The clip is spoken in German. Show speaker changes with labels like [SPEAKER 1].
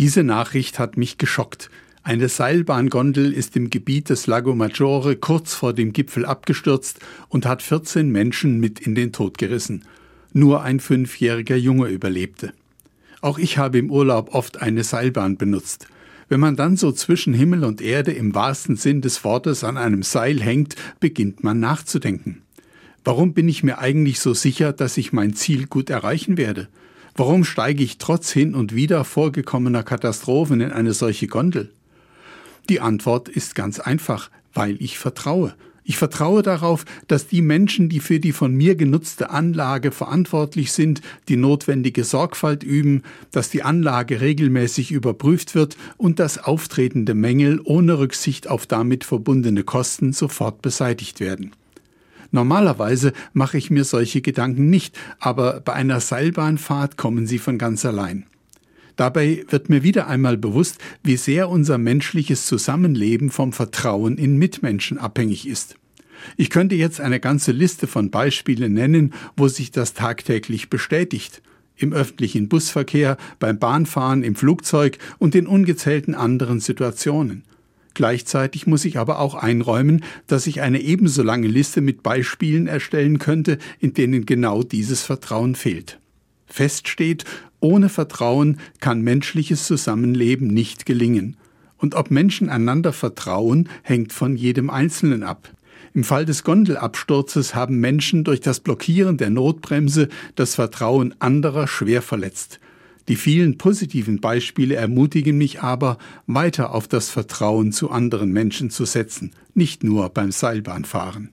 [SPEAKER 1] Diese Nachricht hat mich geschockt. Eine Seilbahngondel ist im Gebiet des Lago Maggiore kurz vor dem Gipfel abgestürzt und hat 14 Menschen mit in den Tod gerissen. Nur ein fünfjähriger Junge überlebte. Auch ich habe im Urlaub oft eine Seilbahn benutzt. Wenn man dann so zwischen Himmel und Erde im wahrsten Sinn des Wortes an einem Seil hängt, beginnt man nachzudenken. Warum bin ich mir eigentlich so sicher, dass ich mein Ziel gut erreichen werde? Warum steige ich trotz hin und wieder vorgekommener Katastrophen in eine solche Gondel? Die Antwort ist ganz einfach, weil ich vertraue. Ich vertraue darauf, dass die Menschen, die für die von mir genutzte Anlage verantwortlich sind, die notwendige Sorgfalt üben, dass die Anlage regelmäßig überprüft wird und dass auftretende Mängel ohne Rücksicht auf damit verbundene Kosten sofort beseitigt werden. Normalerweise mache ich mir solche Gedanken nicht, aber bei einer Seilbahnfahrt kommen sie von ganz allein. Dabei wird mir wieder einmal bewusst, wie sehr unser menschliches Zusammenleben vom Vertrauen in Mitmenschen abhängig ist. Ich könnte jetzt eine ganze Liste von Beispielen nennen, wo sich das tagtäglich bestätigt. Im öffentlichen Busverkehr, beim Bahnfahren, im Flugzeug und in ungezählten anderen Situationen. Gleichzeitig muss ich aber auch einräumen, dass ich eine ebenso lange Liste mit Beispielen erstellen könnte, in denen genau dieses Vertrauen fehlt. Fest steht, ohne Vertrauen kann menschliches Zusammenleben nicht gelingen. Und ob Menschen einander vertrauen, hängt von jedem Einzelnen ab. Im Fall des Gondelabsturzes haben Menschen durch das Blockieren der Notbremse das Vertrauen anderer schwer verletzt. Die vielen positiven Beispiele ermutigen mich aber, weiter auf das Vertrauen zu anderen Menschen zu setzen, nicht nur beim Seilbahnfahren.